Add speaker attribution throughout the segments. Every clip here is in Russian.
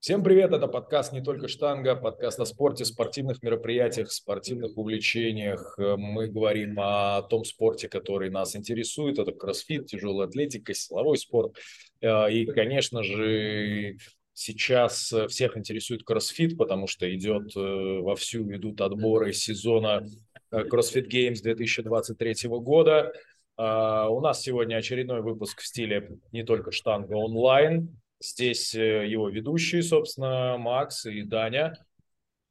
Speaker 1: Всем привет, это подкаст «Не только штанга», подкаст о спорте, спортивных мероприятиях, спортивных увлечениях. Мы говорим о том спорте, который нас интересует, это кроссфит, тяжелая атлетика, силовой спорт. Э, и, конечно же, сейчас всех интересует кроссфит, потому что идет э, вовсю, идут отборы сезона CrossFit Games 2023 года. Э, у нас сегодня очередной выпуск в стиле «Не только штанга онлайн». Здесь э, его ведущие, собственно, Макс и Даня.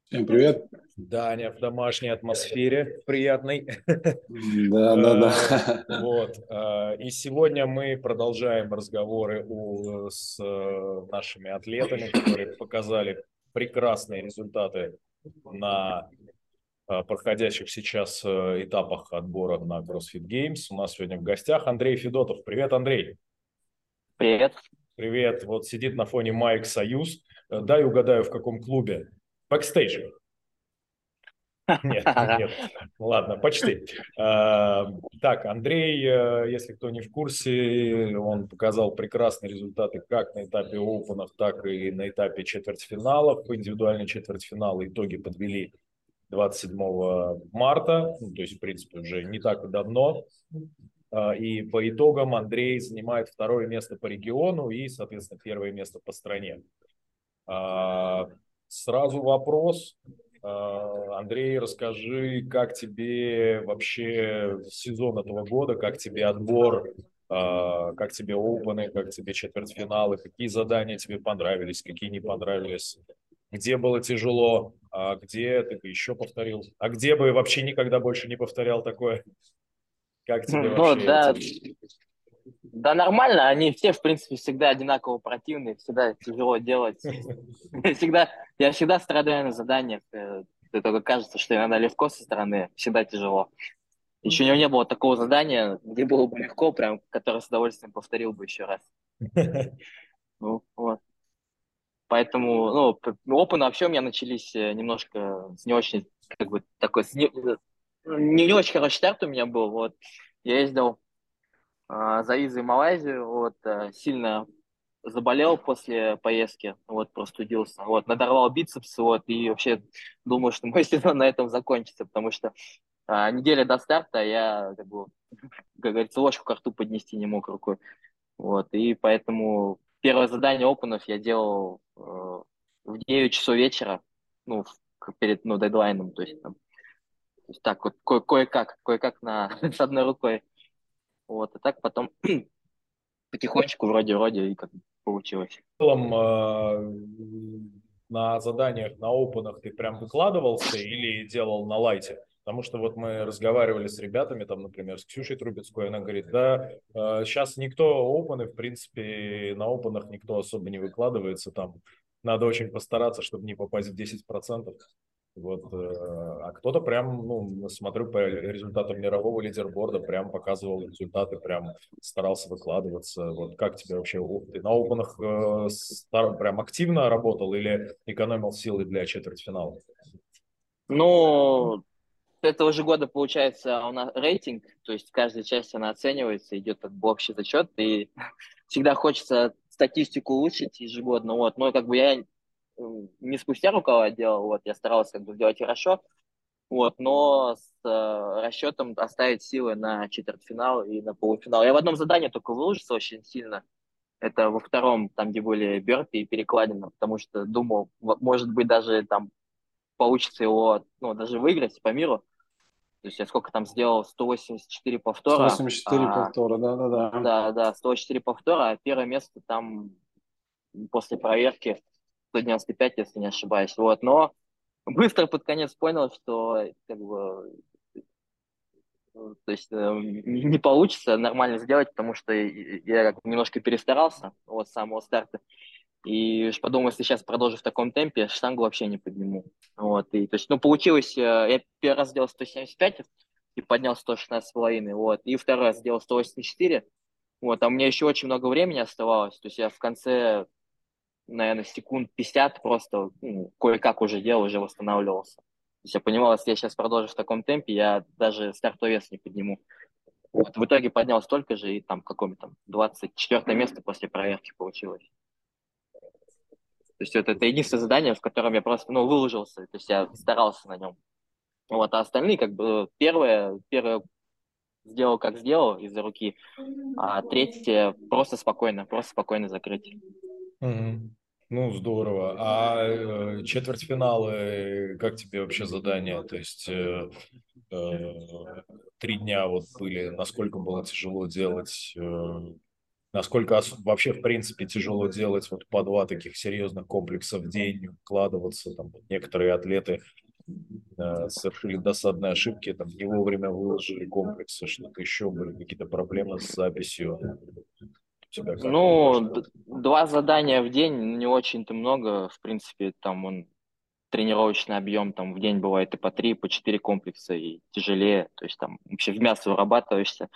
Speaker 2: Всем привет.
Speaker 1: Даня в домашней атмосфере приятной.
Speaker 2: Да, да, да.
Speaker 1: Э, вот. Э, и сегодня мы продолжаем разговоры с нашими атлетами, которые показали прекрасные результаты на проходящих сейчас этапах отбора на CrossFit Games. У нас сегодня в гостях Андрей Федотов. Привет, Андрей.
Speaker 3: Привет.
Speaker 1: Привет. Вот сидит на фоне Майк Союз. Э, дай угадаю, в каком клубе. Бэкстейдж. Нет, нет. Ладно, почти. А, так, Андрей, э, если кто не в курсе, он показал прекрасные результаты как на этапе Open ов, так и на этапе четвертьфиналов. Индивидуальные четвертьфиналы итоги подвели 27 марта, ну, то есть, в принципе, уже не так и давно. А, и по итогам Андрей занимает второе место по региону и, соответственно, первое место по стране. А, сразу вопрос. А, Андрей, расскажи, как тебе вообще сезон этого года, как тебе отбор, как тебе опены, как тебе четвертьфиналы, какие задания тебе понравились, какие не понравились, где было тяжело, а где ты бы еще повторил, а где бы вообще никогда больше не повторял такое?
Speaker 3: Как тебе ну, вообще да, эти... да, нормально. Они все, в принципе, всегда одинаково противные, всегда тяжело делать. Всегда, я всегда страдаю на заданиях. Это только кажется, что иногда легко со стороны, всегда тяжело. Еще у него не было такого задания, где было бы легко, прям, которое с удовольствием повторил бы еще раз. Ну, вот. Поэтому, ну, опыты вообще у меня начались э, немножко с не очень, как бы, такой, с не, не, не очень хороший старт у меня был. Вот ездил э, за визой в Малайзию, вот э, сильно заболел после поездки, вот простудился, вот надорвал бицепс, вот и вообще думаю, что мой сезон на этом закончится, потому что э, неделя до старта я как бы, как говорится, ложку к рту поднести не мог рукой, вот и поэтому первое задание опенов я делал э, в 9 часов вечера, ну перед ну дедлайном, то есть там так вот ко- кое-как, кое-как на, с одной рукой. Вот, и так потом потихонечку вроде-вроде и как получилось.
Speaker 1: В целом э, на заданиях, на опенах ты прям выкладывался или делал на лайте? Потому что вот мы разговаривали с ребятами, там, например, с Ксюшей Трубецкой, она говорит, да, э, сейчас никто опены, в принципе, на опенах никто особо не выкладывается, там, надо очень постараться, чтобы не попасть в 10%. Вот, э, а кто-то прям, ну, смотрю по результатам мирового лидерборда, прям показывал результаты, прям старался выкладываться. Вот как тебе вообще, ты на опенах э, прям активно работал или экономил силы для четвертьфинала?
Speaker 3: Ну, этого же года, получается, у нас рейтинг, то есть каждая часть, она оценивается, идет как бы общий зачет, и всегда хочется статистику улучшить ежегодно, вот, но как бы я не спустя рукава делал, вот, я старался как бы сделать хорошо, вот, но с э, расчетом оставить силы на четвертьфинал и на полуфинал. Я в одном задании только выложился очень сильно, это во втором, там, где были Берти и перекладина, потому что думал, может быть, даже там получится его, ну, даже выиграть по миру. То есть я сколько там сделал? 184 повтора.
Speaker 2: 184 а, повтора, да-да-да.
Speaker 3: Да, да, 184 повтора, а первое место там после проверки 195, если не ошибаюсь. Вот, но быстро под конец понял, что как бы то есть э, не получится нормально сделать, потому что я немножко перестарался вот с самого старта. И подумал, если сейчас продолжу в таком темпе, штангу вообще не подниму. Вот, и, то есть, ну, получилось, э, я первый раз сделал 175 и поднял 116,5, вот, и второй раз сделал 184, вот, а у меня еще очень много времени оставалось, то есть я в конце наверное, секунд 50 просто ну, кое-как уже делал, уже восстанавливался. То есть я понимал, если я сейчас продолжу в таком темпе, я даже стартовый вес не подниму. Вот, в итоге поднял столько же, и там какое-то там 24 место после проверки получилось. То есть это, это единственное задание, в котором я просто, ну, выложился, то есть я старался на нем. Вот, а остальные, как бы, первое, первое сделал, как сделал из-за руки, а третье просто спокойно, просто спокойно закрыть.
Speaker 1: Угу. Ну, здорово. А э, четвертьфиналы, как тебе вообще задание? То есть э, э, три дня вот были, насколько было тяжело делать э, Насколько вообще, в принципе, тяжело делать вот по два таких серьезных комплекса в день, вкладываться. Там, некоторые атлеты э, совершили досадные ошибки, там, не вовремя выложили комплексы, что-то еще были, какие-то проблемы с записью.
Speaker 3: Ну, два задания в день не очень-то много. В принципе, там он тренировочный объем там в день бывает и по три, по четыре комплекса, и тяжелее. То есть там вообще в мясо вырабатываешься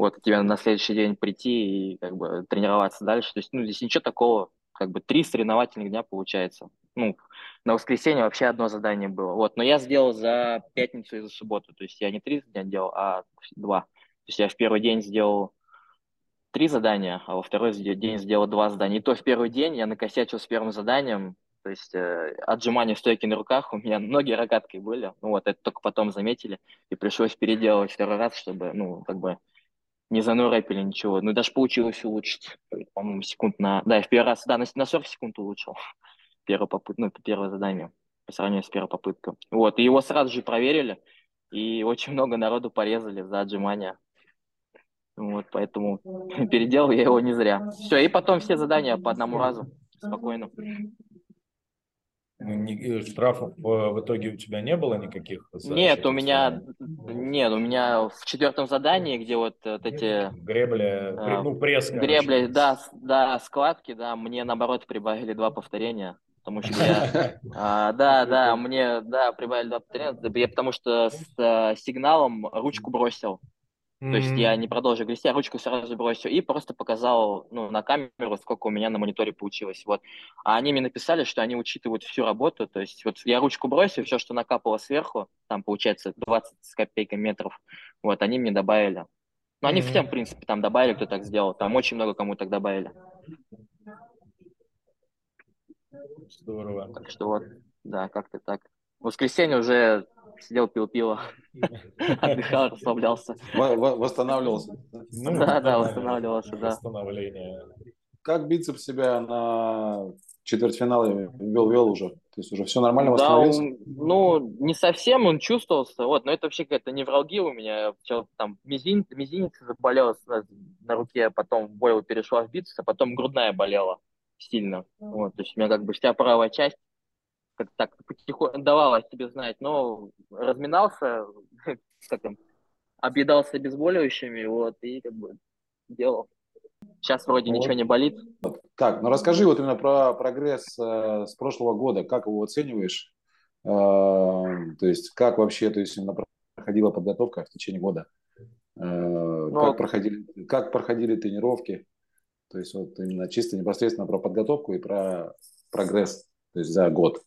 Speaker 3: вот тебе на следующий день прийти и как бы тренироваться дальше. То есть, ну, здесь ничего такого, как бы три соревновательных дня получается. Ну, на воскресенье вообще одно задание было. Вот, но я сделал за пятницу и за субботу. То есть я не три дня делал, а два. То есть я в первый день сделал три задания, а во второй день сделал два задания. И то в первый день я накосячил с первым заданием, то есть э, отжимания стойки на руках у меня ноги рогаткой были. Ну вот, это только потом заметили. И пришлось переделывать второй раз, чтобы, ну, как бы не занурепили ничего. Ну, даже получилось улучшить. По-моему, секунд на... Да, я в первый раз, да, на, на 40 секунд улучшил. Первое попытка, ну, первое задание по сравнению с первой попыткой. Вот, и его сразу же проверили, и очень много народу порезали за отжимания. Вот, поэтому переделал я его не зря. Все, и потом все задания по одному разу, спокойно.
Speaker 1: Ну, э, штрафов в итоге у тебя не было никаких?
Speaker 3: Нет, у меня нет, у меня в четвертом задании, где вот, вот эти
Speaker 1: гребли, а, ну пресс,
Speaker 3: гребли, да, да, складки, да, мне наоборот прибавили два повторения, потому что я, а, да, да, мне, да, прибавили два повторения, потому что с а, сигналом ручку бросил, то есть я не продолжил грести, я ручку сразу бросил и просто показал ну, на камеру, сколько у меня на мониторе получилось. Вот. А они мне написали, что они учитывают всю работу. То есть вот я ручку бросил, все, что накапало сверху, там получается 20 с копейкой метров, вот, они мне добавили. Ну, они mm-hmm. всем, в принципе, там добавили, кто так сделал. Там очень много кому так добавили.
Speaker 1: Здорово.
Speaker 3: Так что вот, да, как-то так. В воскресенье уже сидел, пил пиво, отдыхал, расслаблялся.
Speaker 2: Восстанавливался.
Speaker 3: Ну, да, да, восстанавливался, да.
Speaker 1: Восстановление.
Speaker 2: Как бицепс себя на четвертьфинале вел-вел уже? То есть уже все нормально восстановился? Да,
Speaker 3: ну, не совсем он чувствовался, вот, но это вообще какая-то невралгия у меня. Там мизин, мизинец заболел на, на руке, потом боль перешла в бицепс, а потом грудная болела сильно. Вот, то есть у меня как бы вся правая часть как так потихоньку давал о себе знать, но разминался, как там, объедался обезболивающими, вот, и как бы делал. Сейчас вроде вот. ничего не болит.
Speaker 2: Так, ну расскажи вот именно про прогресс э, с прошлого года, как его оцениваешь? Э, то есть как вообще, то есть именно проходила подготовка в течение года? Э, ну, как, проходили, как проходили тренировки? То есть вот именно чисто непосредственно про подготовку и про прогресс, то есть за год.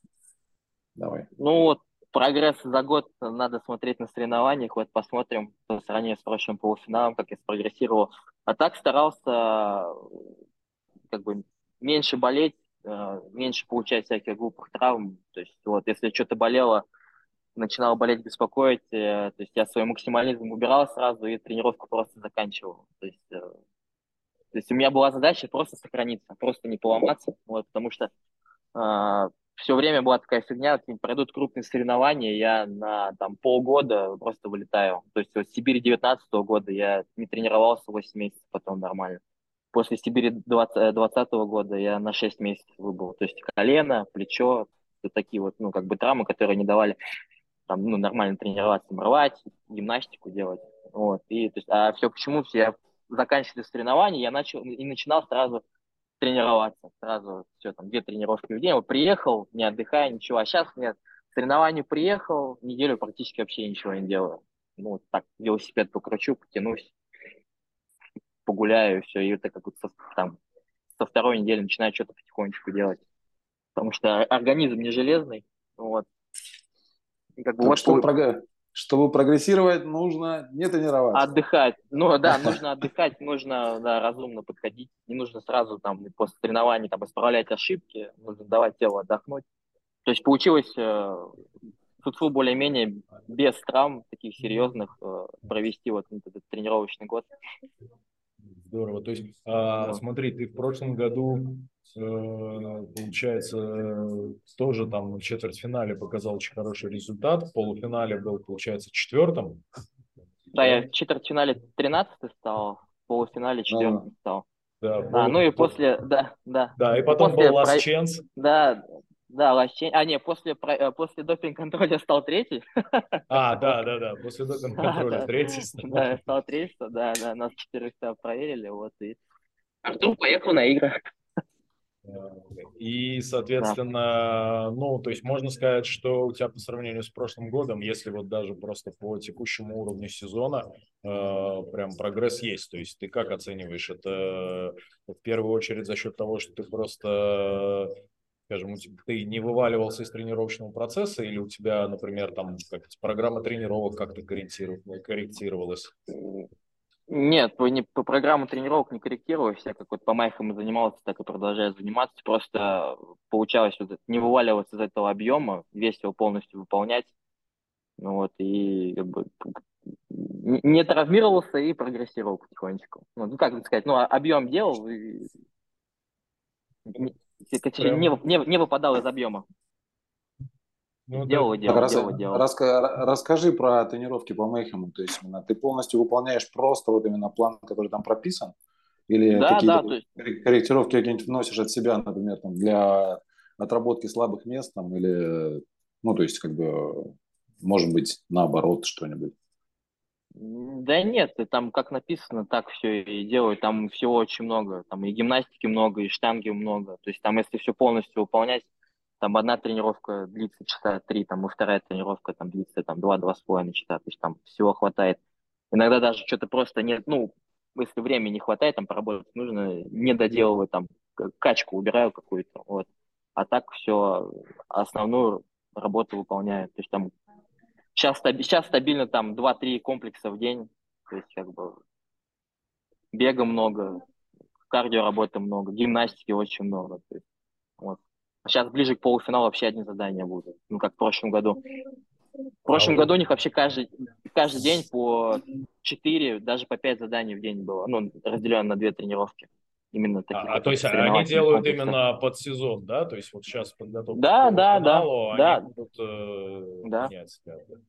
Speaker 2: Давай.
Speaker 3: Ну вот прогресс за год надо смотреть на соревнованиях. Вот посмотрим по сравнению с прошлым полуфиналом, как я спрогрессировал. А так старался как бы меньше болеть, э, меньше получать всяких глупых травм. То есть вот если что-то болело, начинал болеть, беспокоить, э, то есть я свой максимализм убирал сразу и тренировку просто заканчивал. То есть, э, то есть у меня была задача просто сохраниться, просто не поломаться, вот, потому что все время была такая фигня, вот, пройдут крупные соревнования, я на там, полгода просто вылетаю. То есть вот Сибири 19 года я не тренировался 8 месяцев, потом нормально. После Сибири 20, 20 года я на 6 месяцев выбыл. То есть колено, плечо, вот такие вот, ну, как бы травмы, которые не давали там, ну, нормально тренироваться, рвать, гимнастику делать. Вот. И, то есть, а все почему? Я заканчивали соревнования, я начал и начинал сразу тренироваться. Сразу все, там, две тренировки в день. Вот приехал, не отдыхая, ничего. А сейчас нет. К соревнованию приехал, неделю практически вообще ничего не делаю. Ну, вот так, велосипед покручу, потянусь, погуляю, все, и это как со, там, со второй недели начинаю что-то потихонечку делать. Потому что организм не железный, вот.
Speaker 2: И как бы так вот что, по... чтобы прогрессировать, нужно не тренироваться.
Speaker 3: Отдыхать. Ну да, нужно отдыхать, нужно да, разумно подходить. Не нужно сразу там после тренирования там, исправлять ошибки, нужно давать телу отдохнуть. То есть получилось э, футфу более-менее без травм таких серьезных э, провести вот этот тренировочный год.
Speaker 1: Здорово. То есть, а, смотри, ты в прошлом году, э, получается, тоже там в четвертьфинале показал очень хороший результат. В полуфинале был, получается, четвертым.
Speaker 3: Да, я в четвертьфинале 13 стал, в полуфинале четвертым а. стал.
Speaker 1: Да,
Speaker 3: а, ну и после, да, да.
Speaker 1: Да, и потом
Speaker 3: после
Speaker 1: был Last про... Chance.
Speaker 3: Да, да, Лощень. А, не, после, э, после допинг-контроля стал третий.
Speaker 1: А, да, да, да, после допинг-контроля третий
Speaker 3: стал. Да, стал третий, да, да, нас четырех проверили, вот, и Артур поехал на игры.
Speaker 1: И, соответственно, ну, то есть можно сказать, что у тебя по сравнению с прошлым годом, если вот даже просто по текущему уровню сезона, э, прям прогресс есть. То есть ты как оцениваешь это в первую очередь за счет того, что ты просто скажем, ты не вываливался из тренировочного процесса или у тебя, например, там как программа тренировок как-то корректировалась?
Speaker 3: Нет, по, не, по программу тренировок не корректировалась, я как вот по майхам занимался, так и продолжаю заниматься, просто получалось вот не вываливаться из этого объема, весь его полностью выполнять, ну вот, и как бы не травмировался и прогрессировал потихонечку. Ну, ну как сказать, ну, объем делал, и не, не, не выпадал из объема.
Speaker 2: Ну, делал, да. делал, раз, делал, делал. Раска, расскажи про тренировки по Мейхему. То есть именно ты полностью выполняешь просто вот именно план, который там прописан? Или да, какие-то да, есть... корректировки какие-нибудь вносишь от себя, например, там, для отработки слабых мест там, или, ну, то есть, как бы, может быть, наоборот что-нибудь?
Speaker 3: Да нет, там как написано, так все и делают. Там всего очень много. Там и гимнастики много, и штанги много. То есть там, если все полностью выполнять, там одна тренировка длится часа три, там и вторая тренировка там длится там два-два с половиной часа. То есть там всего хватает. Иногда даже что-то просто нет, ну, если времени не хватает, там поработать нужно, не доделываю, там качку убираю какую-то, вот. А так все, основную работу выполняю. То есть там Сейчас, сейчас стабильно там 2-3 комплекса в день. То есть как бы бега много, кардио работы много, гимнастики очень много. То есть, сейчас ближе к полуфиналу вообще одни задания будут. Ну, как в прошлом году. В прошлом а году у них вообще каждый, каждый день по 4, даже по 5 заданий в день было. Ну, разделено на две тренировки именно.
Speaker 1: А, а то есть они делают комплексов. именно под сезон, да? То есть вот сейчас подготовка
Speaker 3: да, да,
Speaker 1: финалу,
Speaker 3: да, да.
Speaker 1: будут э,
Speaker 3: да.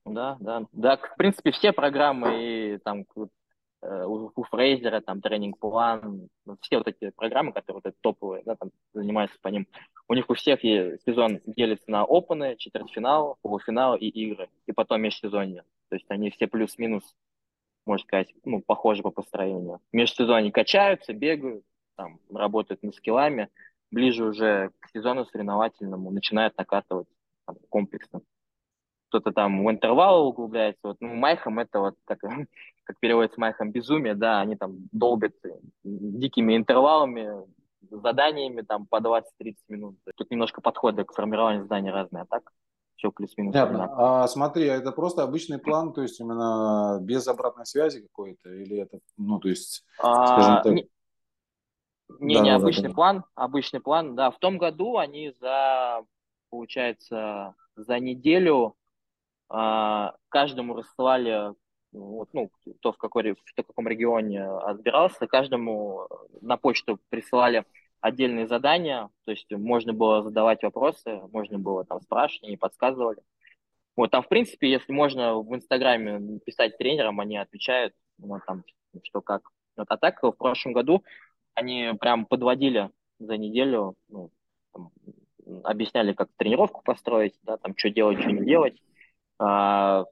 Speaker 3: Да, да, да. В принципе, все программы и там э, у, у Фрейзера, там, тренинг-план, все вот эти программы, которые вот, топовые, да, там, занимаются по ним, у них у всех сезон делится на опены, четвертьфинал, полуфинал и игры, и потом межсезонье. То есть они все плюс-минус, можно сказать, ну, похожи по построению. Межсезонье качаются, бегают, там, работают над скиллами, ближе уже к сезону соревновательному начинают накатывать там, комплексно. Кто-то там в интервал углубляется. Вот, ну, майхом это вот, как, как переводится майхом, безумие, да, они там долбят дикими интервалами, заданиями там по 20-30 минут. Тут немножко подходы к формированию заданий разные, а так все плюс-минус.
Speaker 2: Понятно. А смотри, а это просто обычный план, то есть именно без обратной связи какой-то, или это, ну, то есть,
Speaker 3: а, скажем так... Не, не, да, не обычный да, план, обычный план, да. В том году они за, получается, за неделю э, каждому рассылали, вот, ну, кто в, какой, в каком регионе отбирался, каждому на почту присылали отдельные задания, то есть можно было задавать вопросы, можно было там спрашивать, они подсказывали. Вот там, в принципе, если можно в Инстаграме писать тренерам, они отвечают, вот там, что как. Вот, а так в прошлом году они прям подводили за неделю, ну, там, объясняли, как тренировку построить, да, там, что делать, что не делать. А,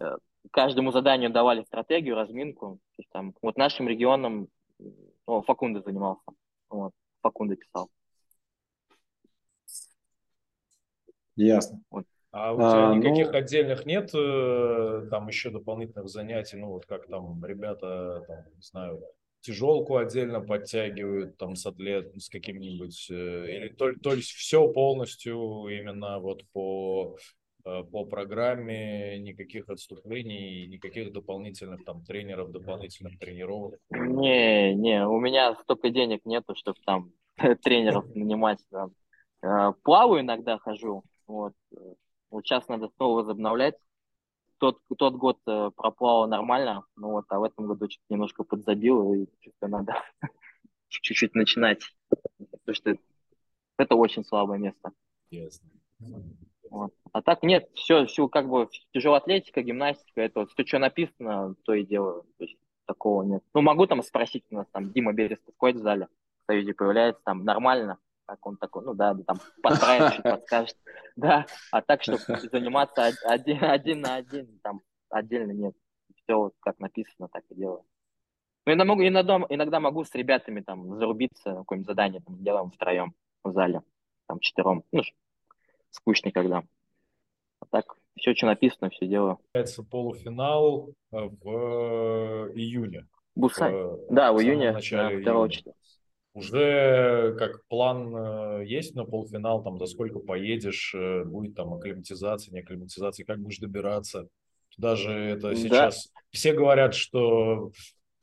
Speaker 3: э, каждому заданию давали стратегию, разминку. То есть, там, вот нашим регионом ну, Факунда занимался. Вот, Факунда писал.
Speaker 2: Ясно.
Speaker 1: Вот. А у тебя а, никаких ну... отдельных нет э, там еще дополнительных занятий, ну вот как там ребята, там, не знаю, тяжелку отдельно подтягивают там с атлет, с каким-нибудь, э, или то, то есть все полностью именно вот по по программе, никаких отступлений, никаких дополнительных там тренеров, дополнительных тренировок?
Speaker 3: Не, не, у меня столько денег нету, чтобы там тренеров нанимать. Там. Э, плаваю иногда хожу, вот. Вот сейчас надо снова возобновлять. Тот, тот год э, проплавал нормально, ну вот, а в этом году чуть немножко подзабил, и что-то надо чуть-чуть начинать. Потому что это очень слабое место.
Speaker 1: Ясно.
Speaker 3: Вот. А так нет, все, все как бы тяжелая атлетика, гимнастика, это вот все, что написано, то и делаю. То есть такого нет. Ну, могу там спросить, у нас там Дима Берестов ходит в зале, в Союзе появляется, там нормально, так он такой, ну да, там подправит, чуть подскажет. Да, а так, чтобы заниматься один, один на один, там отдельно нет. Все вот как написано, так и делаю. Ну, иногда могу, иногда, иногда могу с ребятами там зарубиться, какое-нибудь задание там делаем втроем в зале, там четвером. Ну, скучно когда. А так, все, что написано, все делаю.
Speaker 1: Полуфинал э, в э, июне.
Speaker 3: Бусан. В, да, в июне, начале да, 2
Speaker 1: Уже как план э, есть на полуфинал, там до сколько поедешь, будет там акклиматизация, не акклиматизация, как будешь добираться. Даже это сейчас да. все говорят, что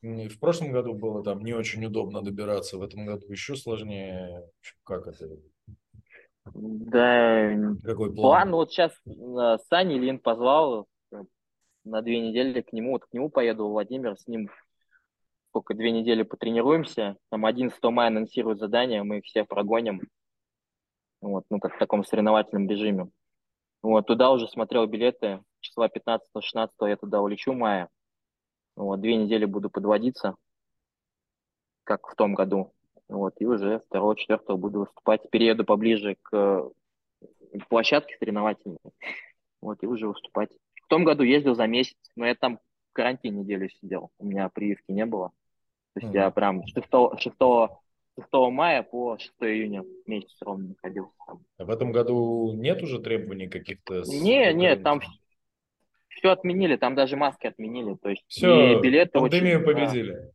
Speaker 1: в прошлом году было там не очень удобно добираться, в этом году еще сложнее. Как это?
Speaker 3: Да, Какой план? план вот сейчас э, Саня Ильин позвал э, на две недели к нему, вот к нему поеду, Владимир, с ним сколько, две недели потренируемся, там 11 мая анонсируют задание, мы их все прогоним, вот, ну, как в таком соревновательном режиме. Вот, туда уже смотрел билеты, числа 15-16 я туда улечу мая, вот, две недели буду подводиться, как в том году. Вот, и уже 2-4 буду выступать. Перееду поближе к площадке соревновательной. Вот, и уже выступать. В том году ездил за месяц, но я там в карантине неделю сидел. У меня прививки не было. То есть mm-hmm. я прям 6, 6, 6 мая по 6 июня месяц ровно находился там.
Speaker 1: А в этом году нет уже требований каких-то?
Speaker 3: Не, нет, там все отменили, там даже маски отменили. То есть все, билеты
Speaker 1: пандемию очень, победили.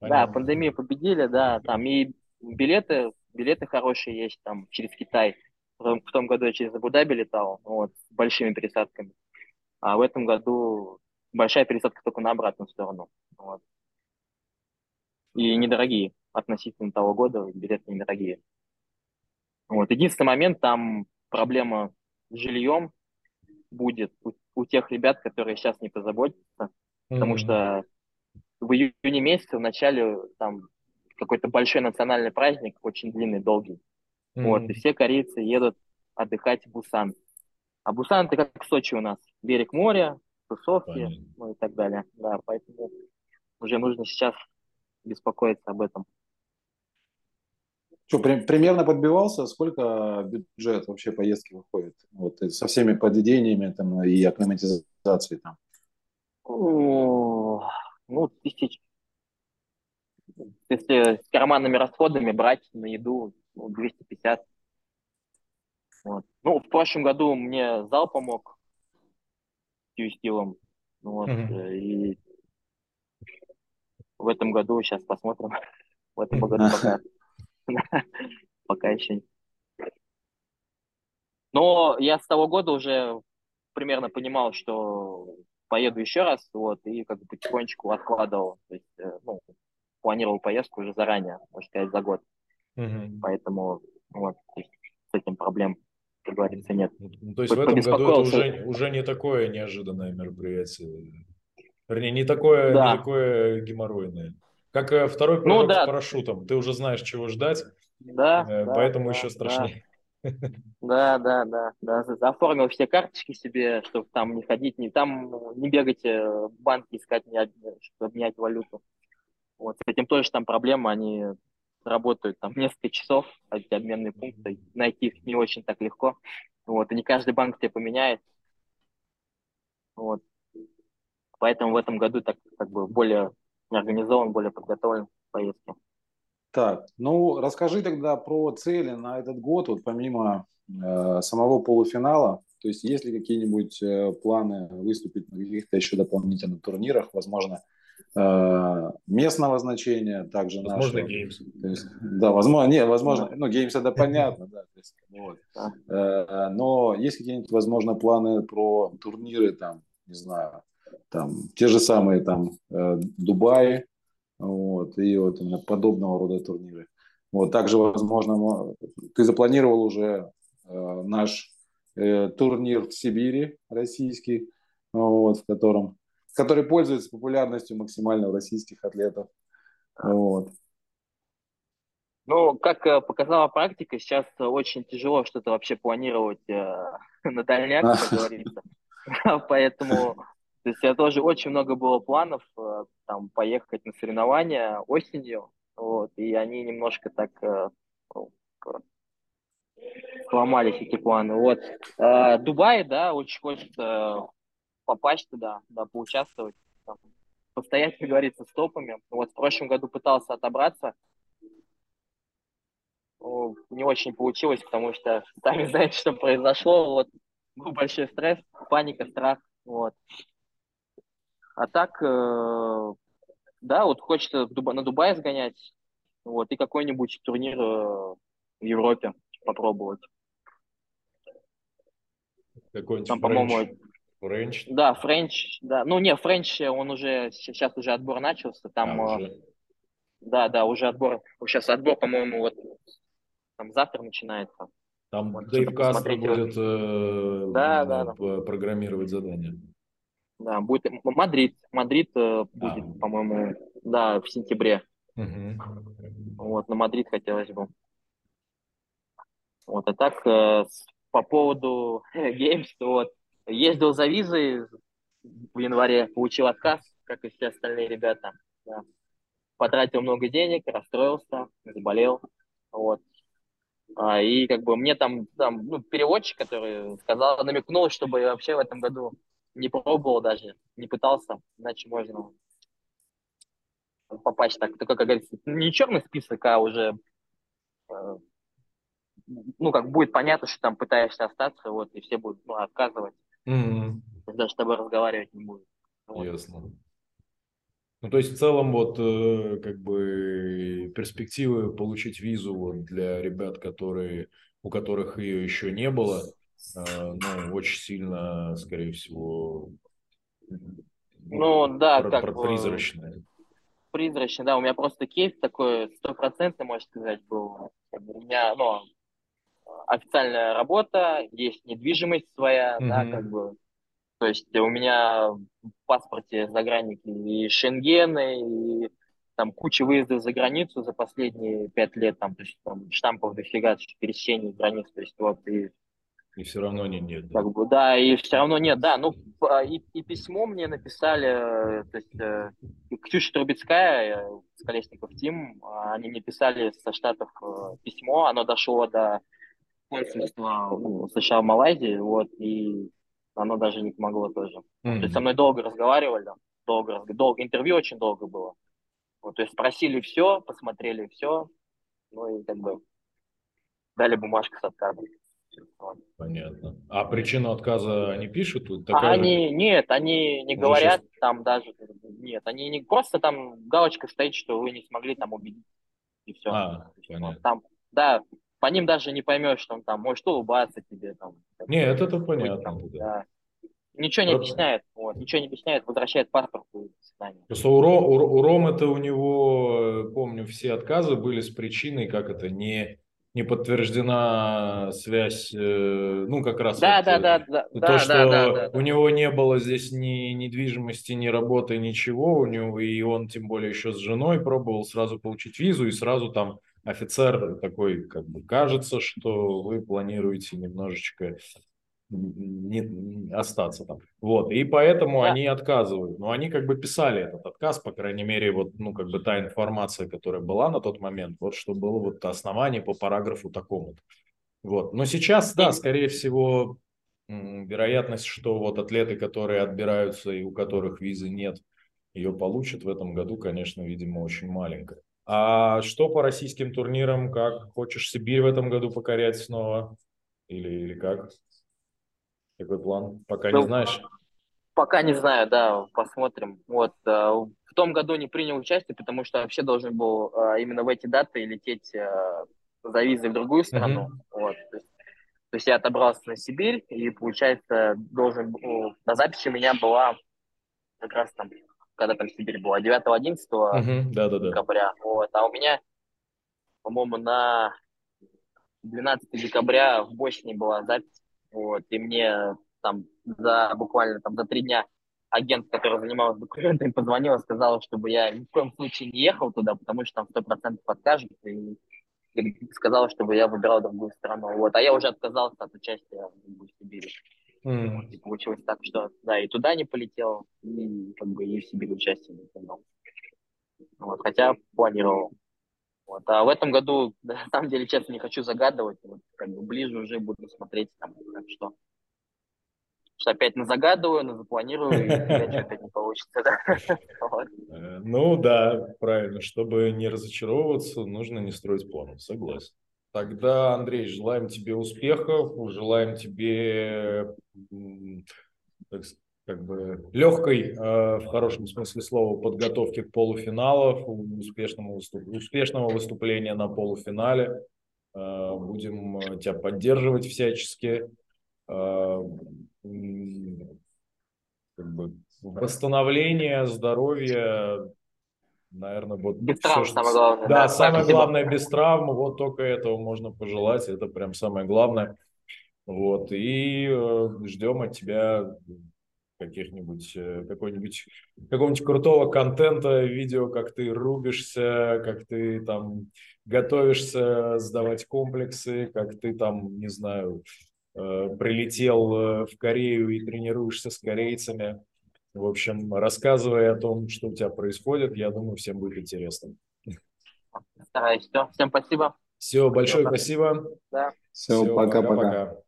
Speaker 3: Да, да, пандемию победили, да, там и билеты, билеты хорошие есть там через Китай. В том году я через Абу-Даби летал, вот, с большими пересадками. А в этом году большая пересадка только на обратную сторону. Вот. И недорогие относительно того года, билеты недорогие. Вот. Единственный момент, там проблема с жильем будет у, у тех ребят, которые сейчас не позаботятся, mm-hmm. потому что в июне месяце в начале там какой-то большой национальный праздник, очень длинный, долгий. Mm-hmm. Вот, и все корейцы едут отдыхать в Бусан. А Бусан это как Сочи у нас. Берег моря, тусовки, Понятно. ну и так далее. Да, поэтому уже нужно сейчас беспокоиться об этом.
Speaker 2: Что, при, примерно подбивался, сколько бюджет вообще поездки выходит? Вот, со всеми подведениями там, и акклиматизацией там?
Speaker 3: О, ну, тысяч если с карманными расходами брать на еду ну, 250. Вот. Ну, в прошлом году мне зал помог стилом. Вот, mm-hmm. И в этом году сейчас посмотрим. В этом году пока, пока еще. Но я с того года уже примерно понимал, что поеду еще раз, вот, и как бы потихонечку откладывал. То есть, э, ну, планировал поездку уже заранее, можно сказать, за год. Угу. Поэтому вот с этим проблем, как говорится, нет.
Speaker 1: Ну, то есть в этом году это уже, уже не такое неожиданное мероприятие. Вернее, не такое, да. не такое геморройное. Как второй ну прыжок ну, да. с парашютом. Ты уже знаешь, чего ждать,
Speaker 3: да,
Speaker 1: э, поэтому да, еще страшнее.
Speaker 3: Да, да, да, да. Оформил все карточки себе, чтобы там не ходить, не там не бегать э, в банки искать, не, чтобы обменять валюту. Вот, с этим тоже там проблема, они работают там несколько часов, эти обменные пункты, найти их не очень так легко. Вот, и не каждый банк тебе поменяет. Вот. Поэтому в этом году так как бы более организован, более подготовлен к поездке.
Speaker 2: Так, ну расскажи тогда про цели на этот год, вот помимо э, самого полуфинала, то есть есть ли какие-нибудь э, планы выступить на каких-то еще дополнительных турнирах, возможно, местного значения, также
Speaker 1: возможно,
Speaker 2: нашего.
Speaker 1: Games.
Speaker 2: То есть, да, возможно, не, возможно, ну, Games это понятно, да, то есть, вот. Э, но есть какие-нибудь, возможно, планы про турниры, там, не знаю, там, те же самые, там, э, Дубай, вот, и вот именно подобного рода турниры. Вот, также, возможно, ты запланировал уже э, наш э, турнир в Сибири российский, вот, в котором, который пользуется популярностью максимально у российских атлетов. Вот.
Speaker 3: Ну, как э, показала практика, сейчас очень тяжело что-то вообще планировать э, на дальняк, как говорится. Поэтому то есть я тоже очень много было планов э, там поехать на соревнования осенью, вот, и они немножко так ну, сломались эти планы. Вот. Дубай, да, очень хочется попасть туда, да, поучаствовать, там, постоять, как говорится, с топами. Вот в прошлом году пытался отобраться, не очень получилось, потому что сами знаете, что произошло. Вот был большой стресс, паника, страх. Вот. А так, э, да, вот хочется на Дубай сгонять, вот, и какой-нибудь турнир э, в Европе попробовать. Там, по-моему,
Speaker 1: Френч?
Speaker 3: Да, Френч, да. Ну, не, Френч, он уже, сейчас уже отбор начался, там, а, уже? да, да, уже отбор, сейчас отбор, по-моему, вот там завтра начинается.
Speaker 1: Там вот, Дэйв Кастро будет э, да, да, да. программировать задания.
Speaker 3: Да, будет Мадрид. Мадрид э, будет, а. по-моему, да, в сентябре. Угу. Вот, на Мадрид хотелось бы. Вот, а так, э, по поводу Games, вот, ездил за визой в январе, получил отказ, как и все остальные ребята. Да. Потратил много денег, расстроился, заболел. Вот. А, и как бы мне там, там ну, переводчик, который сказал, намекнул, чтобы я вообще в этом году не пробовал даже, не пытался, иначе можно попасть так, только, как говорится, не черный список, а уже, э, ну, как будет понятно, что там пытаешься остаться, вот, и все будут ну, отказывать, mm-hmm. даже с тобой разговаривать не будут.
Speaker 1: Вот. Ясно. Ну, то есть в целом вот э, как бы перспективы получить визу вот, для ребят, которые, у которых ее еще не было, Э, ну, очень сильно, скорее всего,
Speaker 3: ну, да,
Speaker 1: про,
Speaker 3: как
Speaker 1: про призрачное.
Speaker 3: Призрачный, да, у меня просто кейс такой стопроцентный, можно сказать, был. У меня, ну, официальная работа, есть недвижимость своя, mm-hmm. да, как бы. То есть у меня в паспорте загранники и Шенгены, и там куча выездов за границу за последние пять лет, там, то есть там штампов дофига, пересечений границ, то есть вот, и
Speaker 1: и все равно не, нет.
Speaker 3: Да? Как бы, да, и все равно нет, да. Ну, а, и, и письмо мне написали, э, то есть э, Ксюша Трубецкая э, с Колесников Тим, они мне писали со Штатов письмо, оно дошло до консульства ну, США в Малайзии, вот, и оно даже не помогло тоже. Mm-hmm. То есть со мной долго разговаривали, долго, долго, интервью очень долго было. Вот, то есть спросили все, посмотрели все, ну и как бы дали бумажку с отказом.
Speaker 1: Понятно. А причину отказа они пишут?
Speaker 3: Такая а они, же... нет, они не говорят сейчас... там даже, нет, они не просто там галочка стоит, что вы не смогли там убедить, и все. А, понятно. Там, да, по ним даже не поймешь, что он там может улыбаться тебе. Там,
Speaker 1: нет, это понятно. Там,
Speaker 3: да. Ничего не объясняет, вот, ничего не объясняет, возвращает паспорт
Speaker 1: Просто у, Ро, у, у Ромы-то у него, помню, все отказы были с причиной, как это, не не подтверждена связь, э, ну, как раз
Speaker 3: да, вот, да, да, да,
Speaker 1: то,
Speaker 3: да,
Speaker 1: что
Speaker 3: да, да, да,
Speaker 1: у него не было здесь ни недвижимости, ни работы, ничего, у него, и он тем более еще с женой пробовал сразу получить визу, и сразу там офицер такой, как бы, кажется, что вы планируете немножечко не, остаться там. Вот, и поэтому да. они отказывают. Но они как бы писали этот отказ, по крайней мере, вот, ну, как бы та информация, которая была на тот момент, вот что было вот основание по параграфу такому. Вот, но сейчас, да, скорее всего, вероятность, что вот атлеты, которые отбираются и у которых визы нет, ее получат в этом году, конечно, видимо, очень маленькая. А что по российским турнирам, как? Хочешь Сибирь в этом году покорять снова? Или, или как? Какой план? Пока ну, не знаешь?
Speaker 3: Пока не знаю, да, посмотрим. Вот э, в том году не принял участие, потому что вообще должен был э, именно в эти даты лететь э, за визой в другую страну. Mm-hmm. Вот. То есть, то есть я отобрался на Сибирь, и, получается, должен. На записи у меня была как раз там, когда там Сибирь была, 9-11 mm-hmm. декабря. Вот. А у меня, по-моему, на 12 декабря в Боснии была запись. Вот. И мне там за буквально там за три дня агент, который занимался документами, позвонил и сказал, чтобы я ни в коем случае не ехал туда, потому что там сто процентов откажут, и, и сказал, чтобы я выбирал другую страну. Вот. А я уже отказался от участия в Сибири. Mm. И получилось так, что да, и туда не полетел, и как бы и в Сибирь участие не принял. Вот, хотя планировал. Вот. А в этом году, на самом деле, честно, не хочу загадывать. Вот, как бы ближе уже буду смотреть, там, как что что опять на загадываю, на запланирую, и опять не получится.
Speaker 1: Э, ну да, правильно. Чтобы не разочаровываться, нужно не строить планов. Согласен. Тогда, Андрей, желаем тебе успехов, желаем тебе так, как бы легкой, э, в хорошем смысле слова, подготовки к полуфиналу, успешному выступ... успешного выступления на полуфинале. Э, будем тебя поддерживать всячески как бы восстановление здоровья, наверное, вот
Speaker 3: без все, травм,
Speaker 1: что...
Speaker 3: самое главное.
Speaker 1: Да, да самое спасибо. главное без травм, вот только этого можно пожелать, это прям самое главное. Вот, и э, ждем от тебя каких-нибудь, э, какой-нибудь, какого-нибудь крутого контента, видео, как ты рубишься, как ты там готовишься сдавать комплексы, как ты там, не знаю, Э, прилетел э, в Корею и тренируешься с корейцами. В общем, рассказывай о том, что у тебя происходит. Я думаю, всем будет интересно.
Speaker 3: Стараюсь. Все. Всем спасибо.
Speaker 1: Все, большое спасибо.
Speaker 3: Да.
Speaker 2: Все, пока-пока.